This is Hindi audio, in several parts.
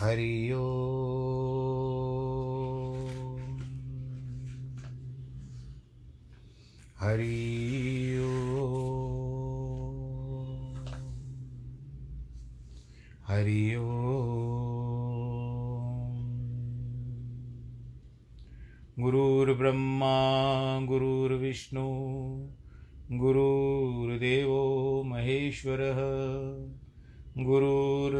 हरि ओ। हरि ओ। हरि ओम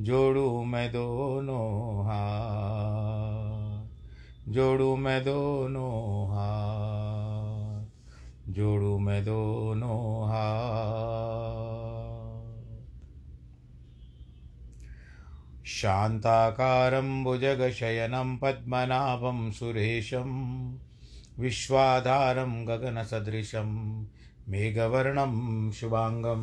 जोड़ू मैं दोनों हाथ, जोड़ू मैं दोनों हाथ, जोड़ू मैं दोनों हाथ। शान्ताकारं भुजगशयनं पद्मनाभं सुरेशं, विश्वाधारं गगनसदृशं मेघवर्णं शुभाङ्गं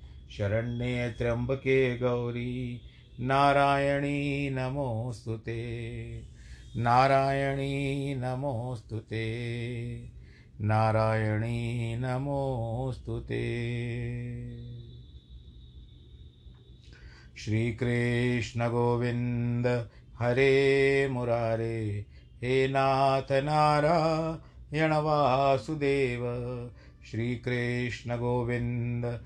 शरण्ये त्र्यम्बके गौरी, नारायणी नमोऽस्तु ते। नारायणी नमोऽस्तु ते। नारायणी नमोऽस्तु ते। श्रीकृष्णगोविन्द हरे मुरारे, हे नाथ नारायण वासुदेव। श्रीकृष्णगोविन्द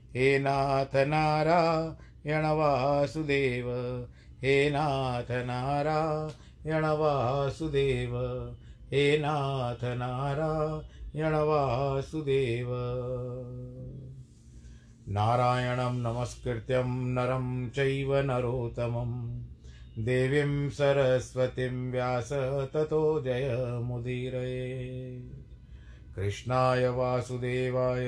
हे नाथ नारायण वासुदेव, हे नाथ नारायण वासुदेव, हे नाथ नारायण वासुदेव। नारायणं नमस्कृत्यं नरं चैव नरोत्तमं। देवीं सरस्वतीं व्यास ततो जयमुदीरये कृष्णाय वासुदेवाय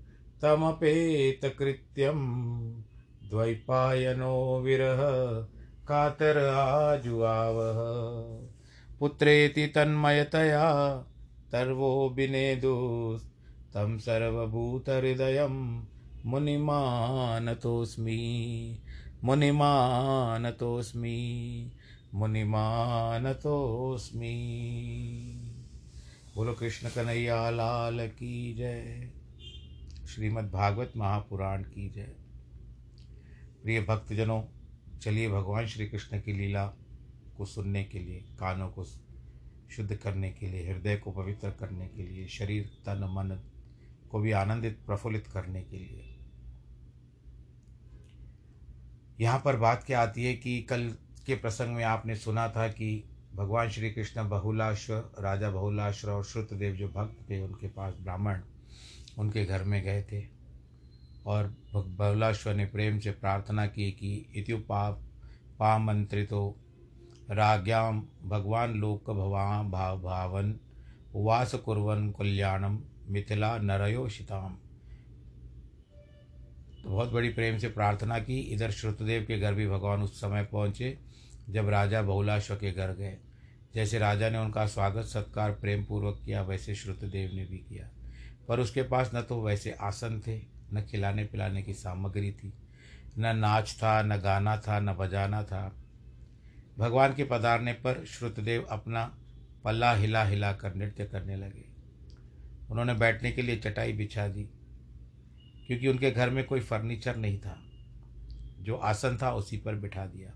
तमपेतकृत्यं द्वैपायनो विरह कातर आजुआवः पुत्रेति तन्मयतया तर्वो विनेदुस् तं सर्वभूतहृदयं मुनिमानतोऽस्मि। मुनिमानतोऽस्मि। मुनिमानतोऽस्मि। बोलो कृष्ण कन्हैया, लाल की जय। श्रीमद् भागवत महापुराण की जय। प्रिय भक्तजनों, चलिए भगवान श्री कृष्ण की लीला को सुनने के लिए, कानों को शुद्ध करने के लिए, हृदय को पवित्र करने के लिए, शरीर, तन, मन को भी आनंदित, प्रफुल्लित करने के लिए। यहाँ पर बात क्या आती है कि कल के प्रसंग में आपने सुना था कि भगवान श्री कृष्ण बहुलाश्वर राजा बहुलाश्वर और श्रुतदेव जो भक्त थे, उनके पास ब्राह्मण उनके घर में गए थे और बहुलाश्वर ने प्रेम से प्रार्थना की कि इत्युपा पामंत्रितो राज्ञां भगवान लोक भवा, भाव, भावन उवास कुर्वन कल्याणम मिथिला नरयोषिताम तो बहुत बड़ी प्रेम से प्रार्थना की। इधर श्रुतदेव के घर भी भगवान उस समय पहुँचे जब राजा बहुलाश्व के घर गए। जैसे राजा ने उनका स्वागत, सत्कार प्रेम पूर्वक किया, वैसे श्रुतदेव ने भी किया। पर उसके पास न तो वैसे आसन थे, न खिलाने पिलाने की सामग्री थी, न नाच था, न गाना था, न बजाना था। भगवान के पधारने पर श्रुतदेव अपना पल्ला हिला हिला कर नृत्य करने लगे। उन्होंने बैठने के लिए चटाई बिछा दी, क्योंकि उनके घर में कोई फर्नीचर नहीं था। जो आसन था उसी पर बिठा दिया।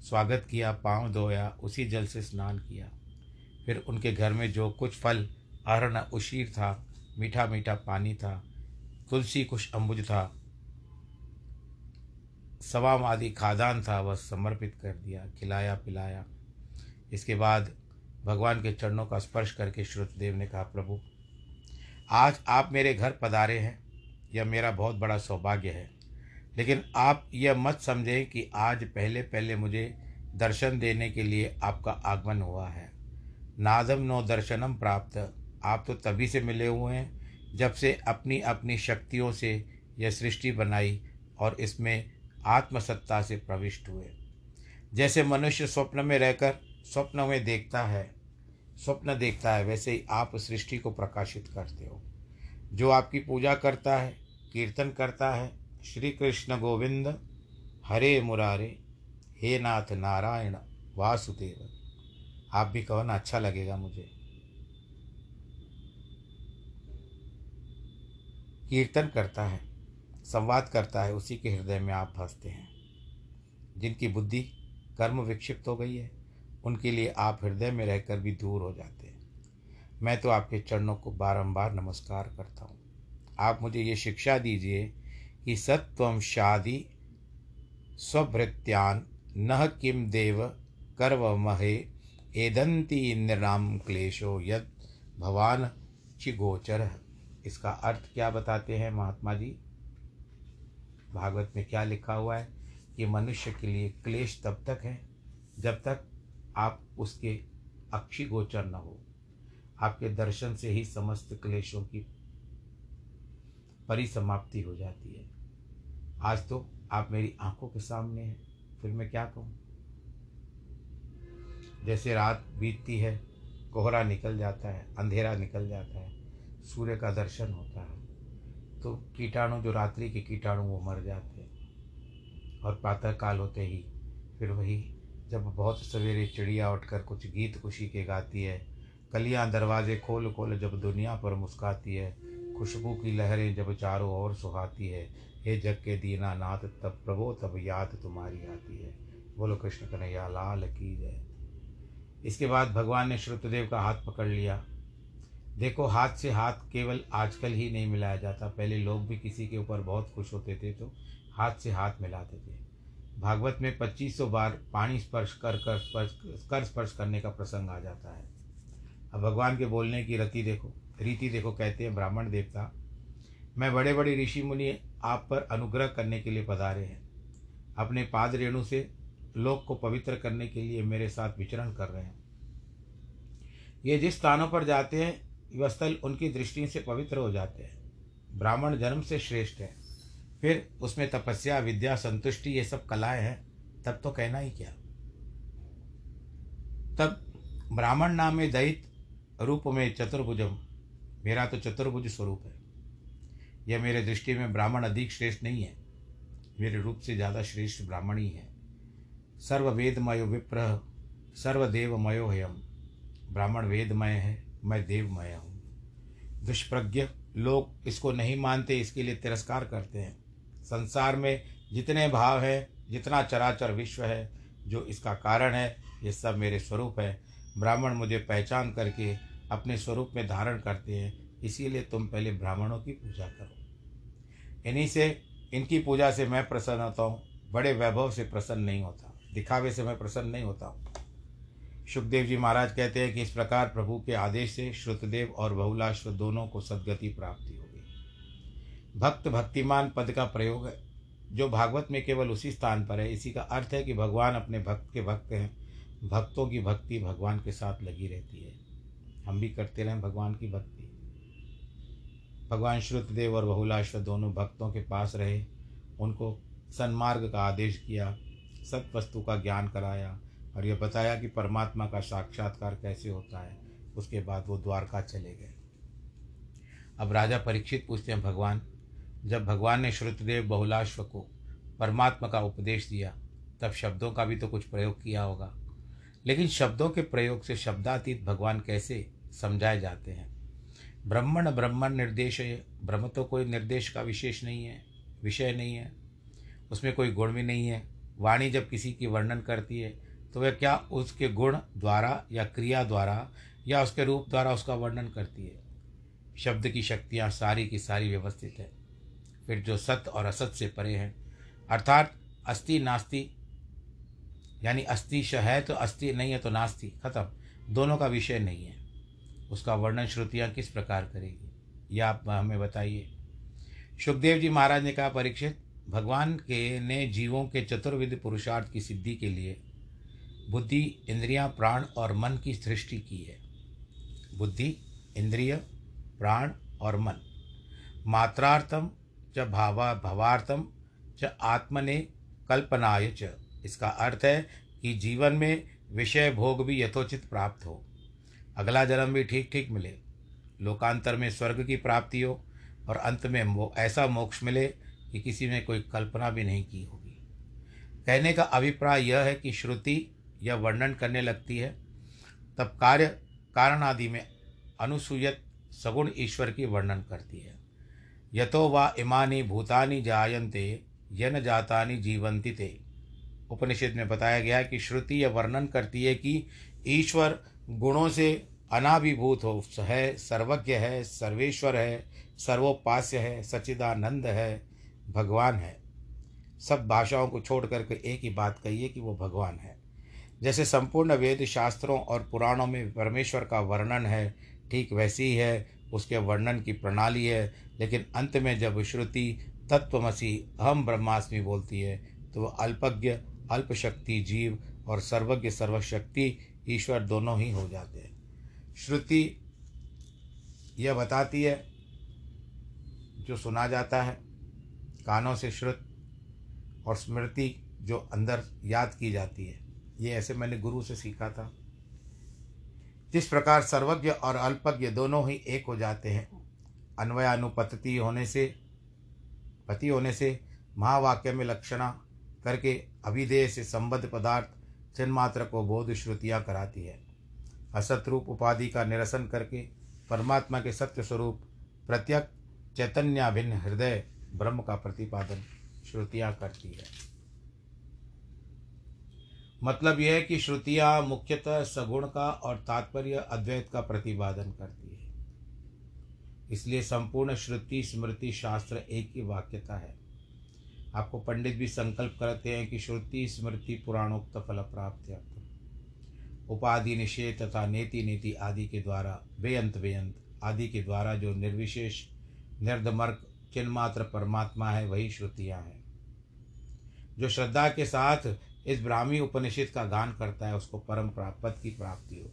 स्वागत किया, पाँव धोया, उसी जल से स्नान किया। फिर उनके घर में जो कुछ फल अरण उशीर था मीठा मीठा पानी था, तुलसी कुछ अम्बुज था, सवाम आदि खादान था वह समर्पित कर दिया, खिलाया, पिलाया। इसके बाद भगवान के चरणों का स्पर्श करके श्रुतदेव ने कहा, प्रभु, आज आप मेरे घर पधारे हैं, यह मेरा बहुत बड़ा सौभाग्य है। लेकिन आप यह मत समझें कि आज पहले पहले मुझे दर्शन देने के लिए आपका आगमन हुआ है। नादम नो दर्शनम प्राप्त। आप तो तभी से मिले हुए हैं जब से अपनी अपनी शक्तियों से यह सृष्टि बनाई और इसमें आत्मसत्ता से प्रविष्ट हुए। जैसे मनुष्य स्वप्न में रहकर स्वप्न में देखता है, स्वप्न देखता है, वैसे ही आप सृष्टि को प्रकाशित करते हो। जो आपकी पूजा करता है, कीर्तन करता है, श्री कृष्ण गोविंद, हरे मुरारे, हे नाथ नारायण वासुदेव। आप भी कहो ना अच्छा लगेगा मुझे। कीर्तन करता है, संवाद करता है, उसी के हृदय में आप फंसते हैं। जिनकी बुद्धि कर्म विक्षिप्त हो गई है, उनके लिए आप हृदय में रहकर भी दूर हो जाते हैं। मैं तो आपके चरणों को बारंबार नमस्कार करता हूँ। आप मुझे ये शिक्षा दीजिए कि सत्वम शादी स्वभृत्यान न किम देव कर्व महे एदंती निराम क्लेशो यद भवान चिगोचर। इसका अर्थ क्या बताते हैं महात्मा जी? भागवत में क्या लिखा हुआ है कि मनुष्य के लिए क्लेश तब तक है जब तक आप उसके अक्षी गोचर न हो। आपके दर्शन से ही समस्त क्लेशों की परिसमाप्ति हो जाती है। आज तो आप मेरी आँखों के सामने हैं, फिर मैं क्या कहूँ? जैसे रात बीतती है, कोहरा निकल जाता है, अंधेरा निकल जाता है सूर्य का दर्शन होता है। तो कीटाणु, जो रात्रि के कीटाणु, वो मर जाते हैं। और प्रातः काल होते ही फिर वही जब बहुत सवेरे चिड़िया उठकर कुछ गीत खुशी के गाती है, कलियाँ दरवाजे खोल खोल जब दुनिया पर मुस्काती है, खुशबू की लहरें जब चारों ओर सुहाती है, हे जग के दीना नाथ तब प्रभो, तब याद तुम्हारी आती है। बोलो कृष्ण कन्हैया, लाल की जय। इसके बाद भगवान ने श्रुतदेव का हाथ पकड़ लिया। देखो, हाथ से हाथ केवल आजकल ही नहीं मिलाया जाता। पहले लोग भी किसी के ऊपर बहुत खुश होते थे तो हाथ से हाथ मिलाते थे। भागवत में पच्चीस सौ बार पानी स्पर्श कर कर, स्पर्श कर स्पर्श करने का प्रसंग आ जाता है। अब भगवान के बोलने की रति देखो, रीति देखो, कहते हैं ब्राह्मण देवता, मैं बड़े बड़े ऋषि मुनि आप पर अनुग्रह करने के लिए पधारे हैं। अपने पाद रेणु से लोक को पवित्र करने के लिए मेरे साथ विचरण कर रहे हैं। ये जिस स्थानों पर जाते हैं स्थल उनकी दृष्टि से पवित्र हो जाते हैं। ब्राह्मण जन्म से श्रेष्ठ है। फिर उसमें तपस्या, विद्या, संतुष्टि, ये सब कलाएँ हैं, तब तो कहना ही क्या। तब ब्राह्मण नाम में दहित रूप में चतुर्भुजम मेरा तो चतुर्भुज स्वरूप है। यह मेरे दृष्टि में ब्राह्मण अधिक श्रेष्ठ नहीं है। मेरे रूप से ज़्यादा श्रेष्ठ ब्राह्मण ही है। सर्ववेदमयो विप्र सर्वदेवमयो हयम। ब्राह्मण वेदमय है। मैं देव देवमय हूँ। दुष्प्रज्ञ लोग इसको नहीं मानते, इसके लिए तिरस्कार करते हैं। संसार में जितने भाव हैं, जितना चराचर विश्व है, जो इसका कारण है, ये सब मेरे स्वरूप है। ब्राह्मण मुझे पहचान करके अपने स्वरूप में धारण करते हैं। इसीलिए तुम पहले ब्राह्मणों की पूजा करो। इन्हीं से, इनकी पूजा से मैं प्रसन्न होता हूँ। बड़े वैभव से प्रसन्न नहीं होता। दिखावे से मैं प्रसन्न नहीं होता हूँ। सुखदेव जी महाराज कहते हैं कि इस प्रकार प्रभु के आदेश से श्रुतदेव और बहुलाश्व दोनों को सदगति प्राप्ति हो गई। भक्त भक्तिमान पद का प्रयोग है। जो भागवत में केवल उसी स्थान पर है, इसी का अर्थ है कि भगवान अपने भक्त के भक्त हैं। भक्तों की भक्ति भगवान के साथ लगी रहती है। हम भी करते रहें भगवान की भक्ति। भगवान श्रुतदेव और बहुलाश्व दोनों भक्तों के पास रहे, उनको सन्मार्ग का आदेश किया सत वस्तु का ज्ञान कराया और यह बताया कि परमात्मा का साक्षात्कार कैसे होता है, उसके बाद वो द्वारका चले गए। अब राजा परीक्षित पूछते हैं, भगवान, जब भगवान ने श्रुतदेव बहुलाश्व को परमात्मा का उपदेश दिया, तब शब्दों का भी तो कुछ प्रयोग किया होगा। लेकिन शब्दों के प्रयोग से शब्दातीत भगवान कैसे समझाए जाते हैं? ब्रह्मण ब्रह्मण निर्देश, ब्रह्म तो कोई निर्देश का विशेष नहीं है, विषय नहीं है, उसमें कोई गुण भी नहीं है। वाणी जब किसी की वर्णन करती है तो वह क्या उसके गुण द्वारा या क्रिया द्वारा या उसके रूप द्वारा उसका वर्णन करती है? शब्द की शक्तियाँ सारी की सारी व्यवस्थित है। फिर जो सत्य और असत से परे हैं, अर्थात अस्थि नास्ति, यानी अस्थि है तो अस्थि नहीं है तो नास्ति, खत्म। दोनों का विषय नहीं है। उसका वर्णन श्रुतियाँ किस प्रकार करेगी, यह आप हमें बताइए। सुखदेव जी महाराज ने कहा, परीक्षित, भगवान के ने जीवों के चतुर्विध पुरुषार्थ की सिद्धि के लिए बुद्धि इंद्रियाँ प्राण और मन की सृष्टि की है। बुद्धि इंद्रिय प्राण और मन। मात्रार्थम च भावा भवार्थम च आत्मने कल्पनाय च। इसका अर्थ है कि जीवन में विषय भोग भी यथोचित प्राप्त हो। अगला जन्म भी ठीक ठीक मिले। लोकांतर में स्वर्ग की प्राप्ति हो और अंत में मो, ऐसा मोक्ष मिले कि किसी ने कोई कल्पना भी नहीं की होगी। कहने का अभिप्राय यह है कि श्रुति यह वर्णन करने लगती है, तब कार्य कारण आदि में अनुसूयत सगुण ईश्वर की वर्णन करती है। यतो वा इमानी भूतानी जायन्ते, यन जातानि जीवंती ते। उपनिषद में बताया गया है कि श्रुति यह वर्णन करती है कि ईश्वर गुणों से अनाभिभूत हो है सर्वज्ञ है, सर्वेश्वर है, सर्वोपास्य है सचिदानंद है, भगवान है। सब भाषाओं को छोड़ करके एक ही बात कहिए कि वो भगवान है। जैसे संपूर्ण वेद शास्त्रों और पुराणों में परमेश्वर का वर्णन है, ठीक वैसी ही उसके वर्णन की प्रणाली है, लेकिन अंत में जब श्रुति तत्वमसी अहम ब्रह्मास्मि बोलती है तो वह अल्पज्ञ, अल्पशक्ति जीव और सर्वज्ञ, सर्वशक्ति ईश्वर दोनों ही हो जाते हैं। श्रुति यह बताती है, जो सुना जाता है, कानों से श्रुत और स्मृति जो अंदर याद की जाती है। ये ऐसे मैंने गुरु से सीखा था। जिस प्रकार सर्वज्ञ और अल्पज्ञ दोनों ही एक हो जाते हैं अन्वयानुपति होने से, पति होने से महावाक्य में लक्षणा करके अभिधेय से संबद्ध पदार्थ जन्मात्र को बोध श्रुतियाँ कराती है। असत रूप उपाधि का निरसन करके परमात्मा के सत्य स्वरूप प्रत्यक चैतन्याभिन्न हृदय ब्रह्म का प्रतिपादन श्रुतियाँ करती है। मतलब यह है कि श्रुतियाँ मुख्यतः सगुण का और तात्पर्य अद्वैत का प्रतिपादन करती है। इसलिए संपूर्ण श्रुति, स्मृति, शास्त्र एक ही वाक्यता है। आपको पंडित भी संकल्प करते हैं कि श्रुति, स्मृति, पुराणोक्त फल प्राप्त उपाधि निषेध तथा नेति नीति आदि के द्वारा बेअंत बेअंत आदि के द्वारा जो निर्विशेष निर्धमर्क चिन्मात्र परमात्मा है, वही श्रुतियाँ हैं। जो श्रद्धा के साथ इस ब्राह्मी उपनिषद का गान करता है, उसको परम प्राप्त की प्राप्ति हो।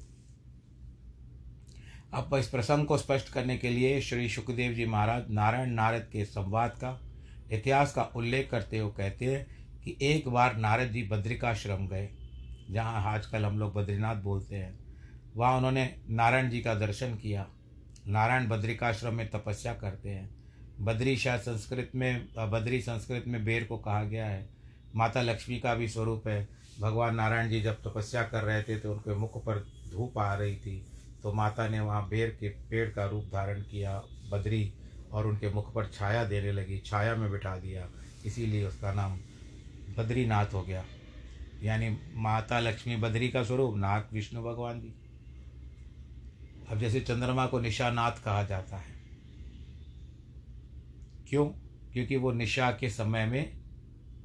अब इस प्रसंग को स्पष्ट करने के लिए श्री सुखदेव जी महाराज नारायण नारद के संवाद का, इतिहास का उल्लेख करते हुए कहते हैं कि एक बार नारद जी बद्रिकाश्रम गए, जहाँ आजकल हम लोग बद्रीनाथ बोलते हैं। वहाँ उन्होंने नारायण जी का दर्शन किया। नारायण बद्रिकाश्रम में तपस्या करते हैं। बद्री शाह संस्कृत में, बद्री संस्कृत में बेर को कहा गया है। माता लक्ष्मी का भी स्वरूप है। भगवान नारायण जी जब तपस्या कर रहे थे तो उनके मुख पर धूप आ रही थी। तो माता ने वहाँ बेर के पेड़ का रूप धारण किया, बद्री, और उनके मुख पर छाया देने लगी, छाया में बिठा दिया। इसीलिए उसका नाम बद्रीनाथ हो गया। यानी माता लक्ष्मी बद्री का स्वरूप, नाथ विष्णु भगवान जी। अब जैसे चंद्रमा को निशानाथ कहा जाता है। क्यों? क्योंकि वो निशा के समय में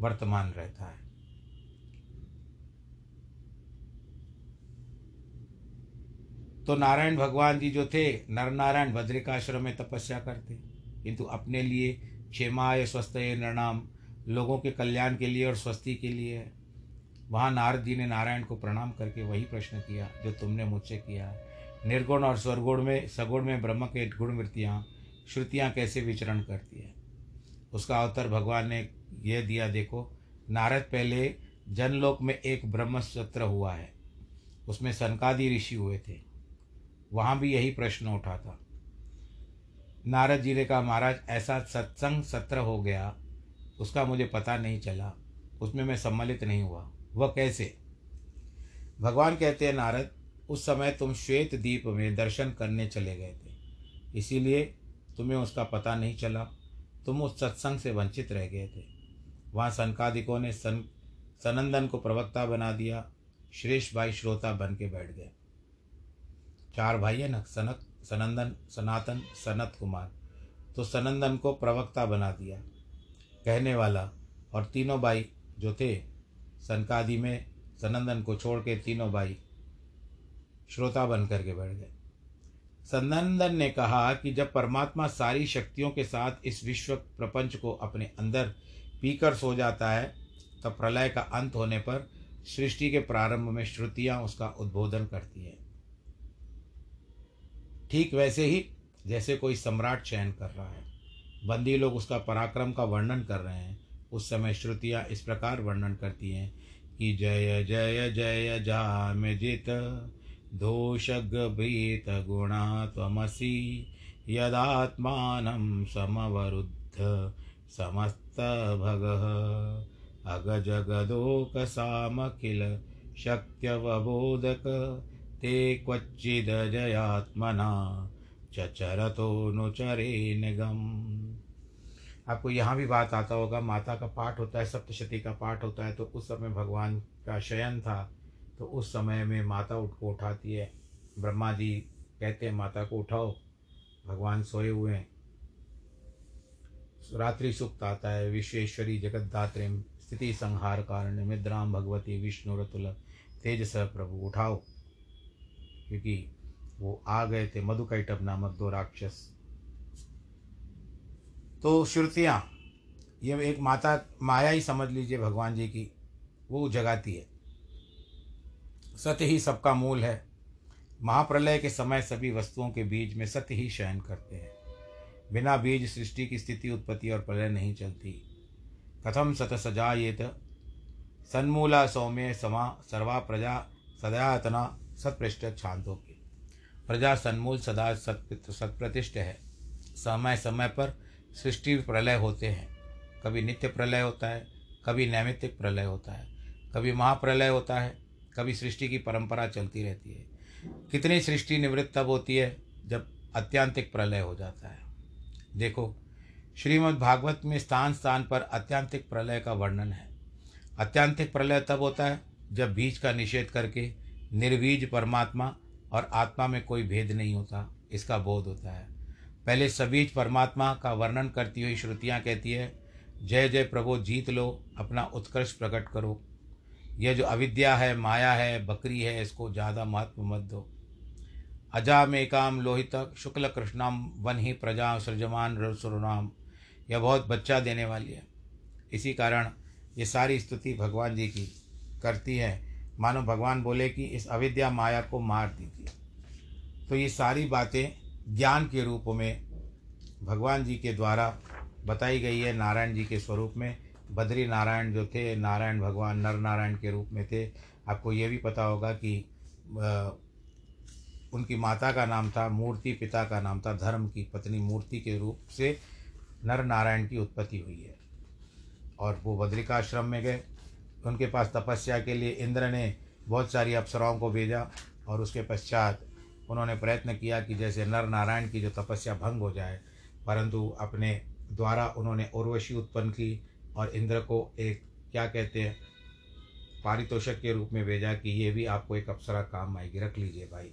वर्तमान रहता है। तो नारायण भगवान जी जो थे नर नारायण बद्रिकाश्रम में तपस्या करते। किंतु अपने लिए क्षेमाय स्वस्थ ये नृणाम, लोगों के कल्याण के लिए और स्वस्थी के लिए। वहाँ नारद जी ने नारायण को प्रणाम करके वही प्रश्न किया, जो तुमने मुझसे किया। निर्गुण और स्वरगुण में, सगुण में ब्रह्म के गुण वृत्तियाँ श्रुतियाँ कैसे विचरण करती है? उसका अवतर भगवान ने यह दिया, देखो, नारद पहले जनलोक में एक ब्रह्म सत्र हुआ है, उसमें सनकादि ऋषि हुए थे, वहाँ भी यही प्रश्न उठा था। नारद जी ने कहा, महाराज, ऐसा सत्संग सत्र हो गया, उसका मुझे पता नहीं चला, उसमें मैं सम्मिलित नहीं हुआ, वह कैसे? भगवान कहते हैं, नारद, उस समय तुम श्वेत दीप में दर्शन करने चले गए थे, इसीलिए तुम्हें उसका पता नहीं चला तुम उस सत्संग से वंचित रह गए थे। वहाँ सनकादिकों ने सन, सनंदन को प्रवक्ता बना दिया, श्रेष्ठ भाई श्रोता बन के बैठ गए। चार भाई है ना सनक सनंदन, सनातन, सनत कुमार तो सनंदन को प्रवक्ता बना दिया। कहने वाला और तीनों भाई जो थे, सनकादि में सनंदन को छोड़ के तीनों भाई श्रोता बन करके बैठ गए। सनंदन ने कहा कि जब परमात्मा सारी शक्तियों के साथ इस विश्व प्रपंच को अपने अंदर पीकर सो जाता है, तब प्रलय का अंत होने पर सृष्टि के प्रारंभ में श्रुतियाँ उसका उद्बोधन करती हैं। ठीक वैसे ही जैसे कोई सम्राट चयन कर रहा है। बंदी लोग उसका पराक्रम का वर्णन कर रहे हैं। उस समय श्रुतियाँ इस प्रकार वर्णन करती हैं कि जय जय जय जाम जित दोषगभीत गुणा तमसी यदात्मानं समवरुद्ध समस्तभगः। अगजगदोकसामखिल शक्त्यवबोधक, ते क्वचिदजयात्मना चचरतोनुचरे निगम। आपको यहाँ भी बात आता होगा, माता का पाठ होता है, सप्तशती का पाठ होता है तो उस समय भगवान का शयन था। तो उस समय में माता उठ को उठाती है। ब्रह्मा जी कहते हैं, माता को उठाओ, भगवान सोए हुए हैं। रात्रि सुक्त आता है, विश्वेश्वरी जगतदात्री स्थिति संहार कारण निद्राम भगवती विष्णु रतुल तेज स प्रभु, उठाओ। क्योंकि वो आ गए थे, मधुकैटभ नामक दो राक्षस। तो श्रुतियाँ, ये एक माता, माया ही समझ लीजिए भगवान जी की, वो जगाती है। सत्य ही सबका मूल है। महाप्रलय के समय सभी वस्तुओं के बीज में सत्य ही शयन करते हैं। बिना बीज सृष्टि की स्थिति, उत्पत्ति और प्रलय नहीं चलती। कथम सत सजा सजाएत सन्मूला सौम्य समा, सर्वा प्रजा सदयातना सत्पृष्ठ छांदों की प्रजा सन्मूल सदा सत सत्प्रतिष्ठ है। समय समय पर सृष्टि प्रलय होते हैं। कभी नित्य प्रलय होता है, कभी नैमित्तिक प्रलय होता है। कभी महाप्रलय होता है कभी सृष्टि की परंपरा चलती रहती है। कितनी सृष्टि निवृत्त तब होती है जब अत्यांतिक प्रलय हो जाता है। देखो, श्रीमद् भागवत में स्थान स्थान पर अत्यांतिक प्रलय का वर्णन है। अत्यांतिक प्रलय तब होता है जब बीज का निषेध करके निर्बीज परमात्मा और आत्मा में कोई भेद नहीं होता, इसका बोध होता है। पहले सबीज परमात्मा का वर्णन करती हुई श्रुतियाँ कहती है, जय जय प्रभु, जीत लो, अपना उत्कर्ष प्रकट करो। यह जो अविद्या है, माया है, बकरी है, इसको ज़्यादा महत्व मत दो। अजा में काम लोहित शुक्ल कृष्णाम वन ही प्रजा सृजमान सुरनाम यह बहुत बच्चा देने वाली है। इसी कारण ये सारी स्तुति भगवान जी की करती है। मानो भगवान बोले कि इस अविद्या माया को मार दीजिए। तो ये सारी बातें ज्ञान के रूप में भगवान जी के द्वारा बताई गई है, नारायण जी के स्वरूप में। बद्री नारायण जो थे, नारायण भगवान नर नारायण के रूप में थे। आपको ये भी पता होगा कि उनकी माता का नाम था, मूर्ति पिता का नाम था, धर्म की पत्नी मूर्ति के रूप से नर नारायण की उत्पत्ति हुई है। और वो बद्रिकाश्रम में गए। उनके पास तपस्या के लिए इंद्र ने बहुत सारी अप्सराओं को भेजा और उसके पश्चात उन्होंने प्रयत्न किया कि जैसे नर नारायण की जो तपस्या भंग हो जाए, परंतु अपने द्वारा उन्होंने उर्वशी उत्पन्न की और इंद्र को एक, क्या कहते हैं, पारितोषक के रूप में भेजा कि ये भी आपको एक अप्सरा काम आएगी। रख लीजिए भाई।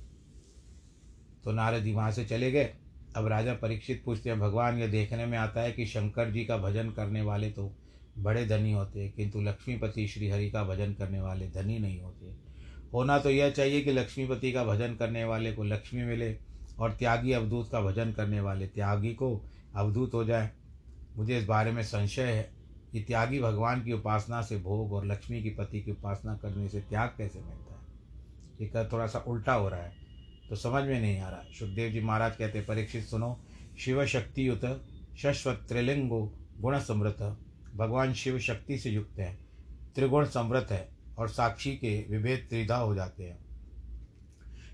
तो नारद जी वहाँ से चले गए। अब राजा परीक्षित पूछते हैं, भगवान, ये देखने में आता है कि शंकर जी का भजन करने वाले तो बड़े धनी होते हैं, किंतु लक्ष्मीपति श्री हरि का भजन करने वाले धनी नहीं होते। होना तो यह चाहिए कि लक्ष्मीपति का भजन करने वाले को लक्ष्मी मिले और त्यागी अवधूत का भजन करने वाले त्यागी को अवधूत हो जाए। मुझे इस बारे में संशय है। कि त्यागी भगवान की उपासना से भोग और लक्ष्मी की पति की उपासना करने से त्याग कैसे मिलता है? ये थोड़ा सा उल्टा हो रहा है तो समझ में नहीं आ रहा। सुखदेव जी महाराज कहते, परीक्षित सुनो शिव शक्ति युत शश्वत त्रिलिंगो गुण समृत भगवान शिव शक्ति से युक्त हैं, त्रिगुण समृत है और साक्षी के विभेद त्रिधा हो जाते हैं।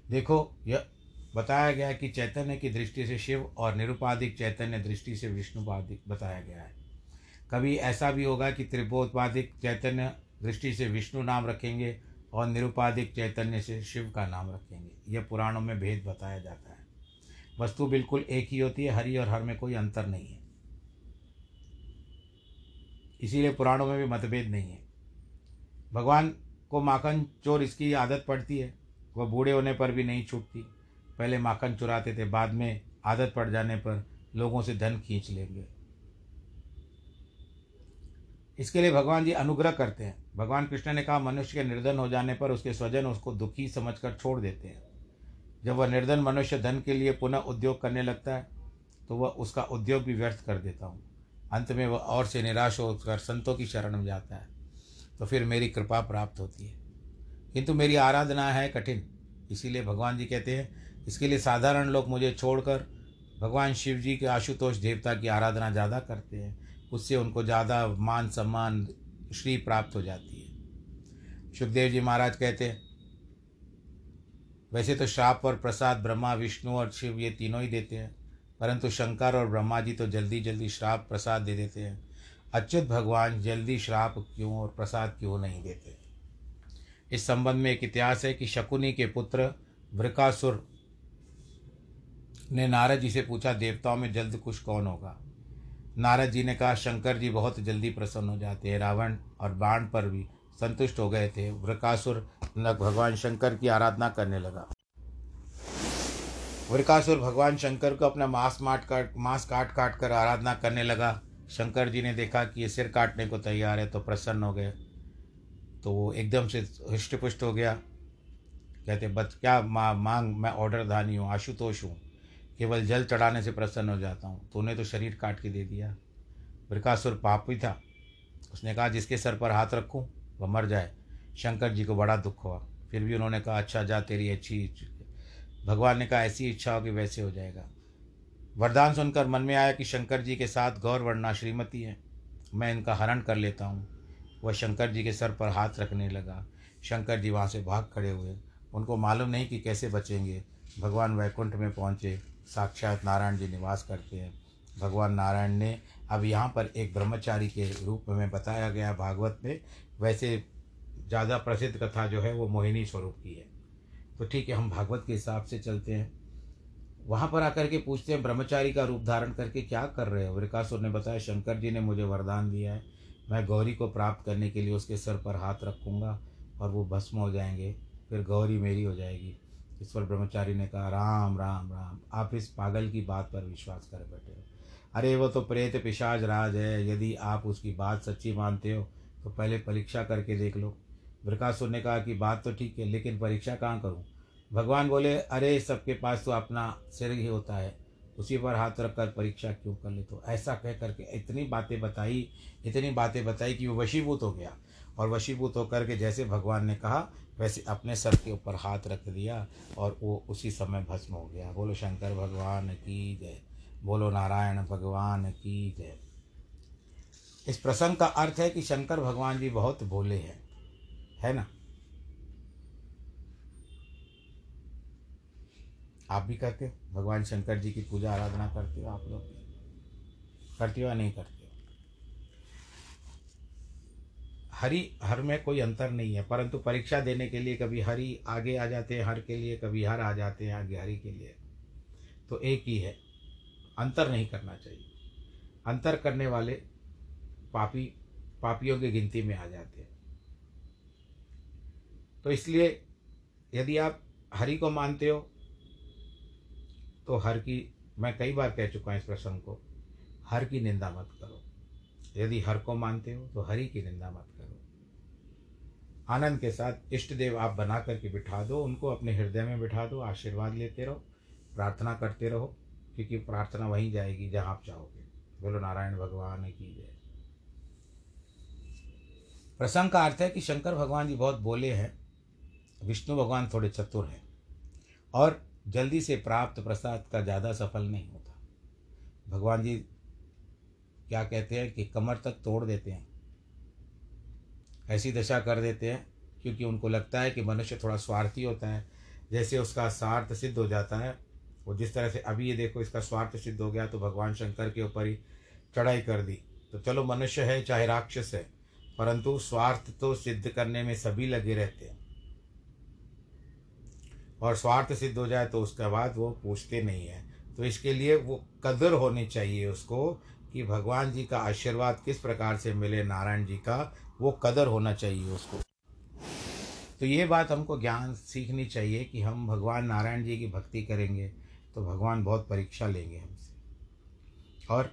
देखो, यह बताया गया कि चैतन्य की दृष्टि से शिव और निरुपाधिक चैतन्य दृष्टि से विष्णुपाधिक बताया गया है। कभी ऐसा भी होगा कि त्रिपोत्पाधिक चैतन्य दृष्टि से विष्णु नाम रखेंगे और निरुपाधिक चैतन्य से शिव का नाम रखेंगे। यह पुराणों में भेद बताया जाता है। वस्तु बिल्कुल एक ही होती है, हरि और हर में कोई अंतर नहीं है। इसीलिए पुराणों में भी मतभेद नहीं है। भगवान को माखन चोर इसकी आदत पड़ती है। वह बूढ़े होने पर भी नहीं छूटती। पहले माखन चुराते थे, बाद में आदत पड़ जाने पर लोगों से धन खींच लेंगे। इसके लिए भगवान जी अनुग्रह करते हैं। भगवान कृष्ण ने कहा, मनुष्य के निर्धन हो जाने पर उसके स्वजन उसको दुखी समझकर छोड़ देते हैं। जब वह निर्धन मनुष्य धन के लिए पुनः उद्योग करने लगता है तो वह उसका उद्योग भी व्यर्थ कर देता हूँ। अंत में वह और से निराश होकर संतों की शरण में जाता है। तो फिर मेरी कृपा प्राप्त होती है। किंतु मेरी आराधना है कठिन। इसीलिए भगवान जी कहते हैं, इसके लिए साधारण लोग मुझे छोड़कर भगवान शिव जी के आशुतोष देवता की आराधना ज़्यादा करते हैं। उससे उनको ज़्यादा मान सम्मान, श्री प्राप्त हो जाती है। सुखदेव जी महाराज कहते हैं, वैसे तो श्राप और प्रसाद, ब्रह्मा, विष्णु और शिव ये तीनों ही देते हैं, परंतु शंकर और ब्रह्मा जी तो जल्दी जल्दी श्राप, प्रसाद दे देते हैं। अच्युत भगवान जल्दी श्राप क्यों और प्रसाद क्यों नहीं देते? इस संबंध में एक इतिहास है कि शकुनी के पुत्र वृकासुर ने नारद जी से पूछा, देवताओं में जल्द कुछ कौन होगा? नारद जी ने कहा, शंकर जी बहुत जल्दी प्रसन्न हो जाते हैं। रावण और बाण पर भी संतुष्ट हो गए थे। वृकासुर भगवान शंकर की आराधना करने लगा। वृकासुर भगवान शंकर को अपना मांस माट काट, मांस काट काट कर आराधना करने लगा। शंकर जी ने देखा कि ये सिर काटने को तैयार है तो प्रसन्न हो गए। तो वो एकदम से हृष्ट पुष्ट हो गया। कहते बच क्या माँ, मांग, मैं ऑर्डर धानी हूँ, आशुतोष हूँ। केवल जल चढ़ाने से प्रसन्न हो जाता हूँ। तूने तो शरीर काट के दे दिया। वृकासुर पापी था। उसने कहा, जिसके सर पर हाथ रखूँ, वह मर जाए। शंकर जी को बड़ा दुख हुआ। फिर भी उन्होंने कहा अच्छा जा, तेरी अच्छी भगवान ने कहा, ऐसी इच्छा हो कि वैसे हो जाएगा। वरदान सुनकर मन में आया कि शंकर जी के साथ गौर वर्णा श्रीमती है। मैं इनका हरण कर लेता हूँ। वह शंकर जी के सर पर हाथ रखने लगा। शंकर जी वहाँ से भाग खड़े हुए। उनको मालूम नहीं कि कैसे बचेंगे। भगवान वैकुंठ में पहुँचे। साक्षात नारायण जी निवास करते हैं। भगवान नारायण ने अब यहाँ पर एक ब्रह्मचारी के रूप में बताया गया भागवत में, वैसे ज़्यादा प्रसिद्ध कथा जो है वो मोहिनी स्वरूप की है। तो ठीक है, हम भागवत के हिसाब से चलते हैं। वहाँ पर आकर के पूछते हैं, ब्रह्मचारी का रूप धारण करके क्या कर रहे हो? वृकासुर ने बताया, शंकर जी ने मुझे वरदान दिया है। मैं गौरी को प्राप्त करने के लिए उसके सर पर हाथ रखूँगा और वो भस्म हो जाएँगे, फिर गौरी मेरी हो जाएगी। इस पर ब्रह्मचारी ने कहा, राम राम राम, आप इस पागल की बात पर विश्वास कर बैठे हो। अरे, वो तो प्रेत पिशाज राज है, यदि आप उसकी बात सच्ची मानते हो तो पहले परीक्षा करके देख लो। वृकासुर ने कहा कि बात तो ठीक है, लेकिन परीक्षा कहाँ करूँ? भगवान बोले, अरे, सबके पास तो अपना सिर ही होता है, उसी पर हाथ रख कर परीक्षा क्यों कर ले? तो ऐसा कह करके इतनी बातें बताई, इतनी बातें बताई कि वो वशीभूत हो गया। और वशीभूत होकर के जैसे भगवान ने कहा, वैसे अपने सर के ऊपर हाथ रख दिया और वो उसी समय भस्म हो गया। बोलो, शंकर भगवान की जय। बोलो, नारायण भगवान की जय। इस प्रसंग का अर्थ है कि शंकर भगवान जी बहुत भोले हैं, है ना? आप भी करते हो? भगवान शंकर जी की पूजा आराधना करते हो आप लोग? करती हो या नहीं करती हो हरि, हर में कोई अंतर नहीं है, परंतु परीक्षा देने के लिए कभी हरि आगे आ जाते हैं, हर के लिए, कभी हर आ जाते हैं, आगे हरि के लिए। तो एक ही है, अंतर नहीं करना चाहिए। अंतर करने वाले पापी, पापियों की गिनती में आ जाते हैं। तो इसलिए यदि आप हरि को मानते हो तो हर की, मैं कई बार कह चुका हूँ इस प्रसंग को, हर की निंदा मत करो। यदि हर को मानते हो तो हरि की निंदा मत करो। आनंद के साथ इष्ट देव आप बना करके बिठा दो, उनको अपने हृदय में बिठा दो, आशीर्वाद लेते रहो, प्रार्थना करते रहो, क्योंकि प्रार्थना वहीं जाएगी जहाँ आप चाहोगे। बोलो, नारायण भगवान की जय। प्रसंग का अर्थ है कि शंकर भगवान जी बहुत बोले हैं, विष्णु भगवान थोड़े चतुर हैं, और जल्दी से प्राप्त प्रसाद का ज़्यादा सफल नहीं होता। भगवान जी क्या कहते हैं कि कमर तक तोड़ देते हैं ऐसी दशा कर देते हैं, क्योंकि उनको लगता है कि मनुष्य थोड़ा स्वार्थी होता है। जैसे उसका स्वार्थ सिद्ध हो जाता है, वो जिस तरह से अभी ये देखो इसका स्वार्थ सिद्ध हो गया तो भगवान शंकर के ऊपर ही चढ़ाई कर दी। तो चलो मनुष्य है, चाहे राक्षस है, परंतु स्वार्थ तो सिद्ध करने में सभी लगे रहते हैं। और स्वार्थ सिद्ध हो जाए तो उसके बाद वो पूछते नहीं है। तो इसके लिए वो कदर होनी चाहिए उसको कि भगवान जी का आशीर्वाद किस प्रकार से मिले, नारायण जी का वो कदर होना चाहिए उसको। तो ये बात हमको ज्ञान सीखनी चाहिए कि हम भगवान नारायण जी की भक्ति करेंगे तो भगवान बहुत परीक्षा लेंगे हमसे। और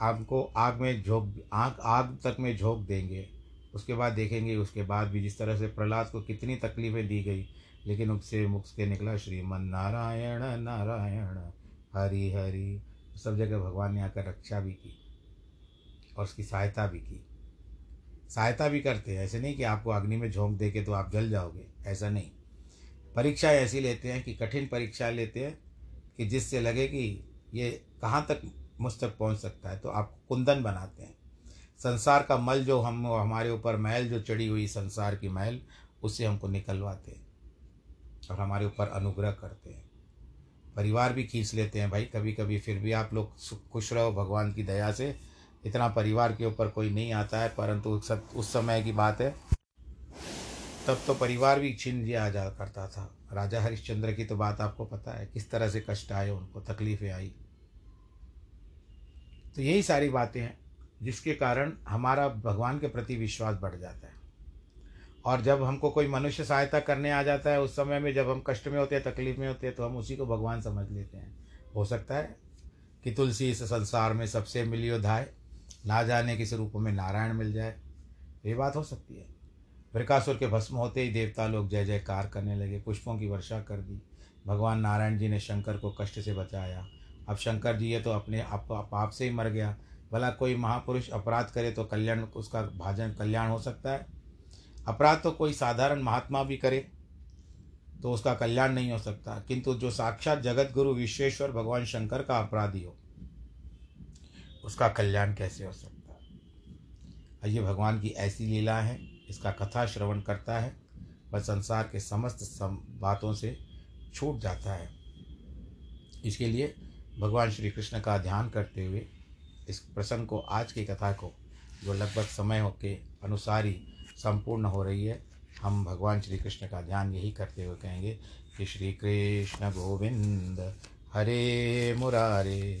आपको आग में झोंक, आग आग तक में झोंक देंगे। उसके बाद देखेंगे उसके बाद भी जिस तरह से प्रहलाद को कितनी तकलीफ़ें दी गई, लेकिन उससे मुख के निकला श्रीमन नारायण नारायण, हरि हरि। सब जगह भगवान ने आकर रक्षा भी की और उसकी सहायता भी की। सहायता भी करते हैं। ऐसे नहीं कि आपको अग्नि में झोंक दे के तो आप जल जाओगे। ऐसा नहीं। परीक्षा ऐसी लेते हैं कि कठिन परीक्षा लेते हैं कि जिससे लगे कि ये कहाँ तक मुझ तक पहुँच सकता है। तो आप कुंदन बनाते हैं। संसार का मल जो हम, हमारे ऊपर मैल जो चढ़ी हुई संसार की मैल उससे हमको निकलवाते हैं और हमारे ऊपर अनुग्रह करते हैं। परिवार भी खींच लेते हैं भाई। कभी कभी फिर भी आप लोग खुश रहो भगवान की दया से। इतना परिवार के ऊपर कोई नहीं आता है, परंतु सब, उस समय की बात है। तब तो परिवार भी छीन लिया जा करता था। राजा हरिश्चंद्र की तो बात आपको पता है, किस तरह से कष्ट आए, उनको तकलीफ़ें आई। तो यही सारी बातें हैं, जिसके कारण हमारा भगवान के प्रति विश्वास बढ़ जाता है। और जब हमको कोई मनुष्य सहायता करने आ जाता है, उस समय में जब हम कष्ट में होते हैं, तकलीफ़ में होते हैं तो हम उसी को भगवान समझ लेते हैं। हो सकता है कि तुलसी इस संसार में सबसे मिलियो धाय ना जाने किस रूप में नारायण मिल जाए, ये बात हो सकती है। वृकासुर के भस्म होते ही देवता लोग जय जयकार करने लगे, पुष्पों की वर्षा कर दी। भगवान नारायण जी ने शंकर को कष्ट से बचाया। अब शंकर जी ये तो अपने आप, पाप से ही मर गया। भला कोई महापुरुष अपराध करे तो कल्याण, उसका भाजन कल्याण हो सकता है? अपराध तो कोई साधारण महात्मा भी करे तो उसका कल्याण नहीं हो सकता। किंतु जो साक्षात जगत गुरु विश्वेश्वर भगवान शंकर का अपराधी हो उसका कल्याण कैसे हो सकता है? ये भगवान की ऐसी लीला है, इसका कथा श्रवण करता है वह संसार के समस्त सम, बातों से छूट जाता है। इसके लिए भगवान श्री कृष्ण का ध्यान करते हुए इस प्रसंग को, आज की कथा को, जो लगभग समय हो के अनुसार ही संपूर्ण हो रही है, हम भगवान श्री कृष्ण का ध्यान यही करते हुए कहेंगे कि श्री कृष्ण गोविंद हरे मुरारे।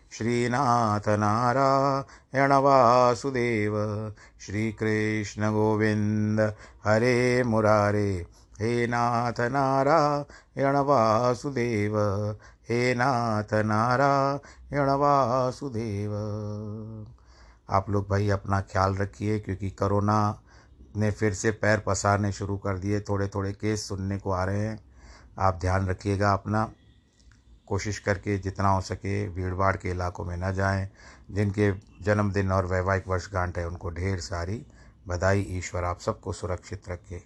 श्रीनाथ नारायण वासुदेव श्रीकृष्ण गोविंद हरे मुरारे। हे नाथ नारायण वासुदेव हे नाथ नारायण वासुदेव आप लोग भाई अपना ख्याल रखिए, क्योंकि कोरोना ने फिर से पैर पसारने शुरू कर दिए थोड़े थोड़े केस सुनने को आ रहे हैं। आप ध्यान रखिएगा अपना। कोशिश करके जितना हो सके भीड़ भाड़ के इलाकों में न जाएँ, जिनके जन्मदिन और वैवाहिक वर्षगांठ है, उनको ढेर सारी बधाई। ईश्वर आप सबको सुरक्षित रखे।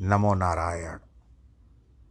नमो नारायण।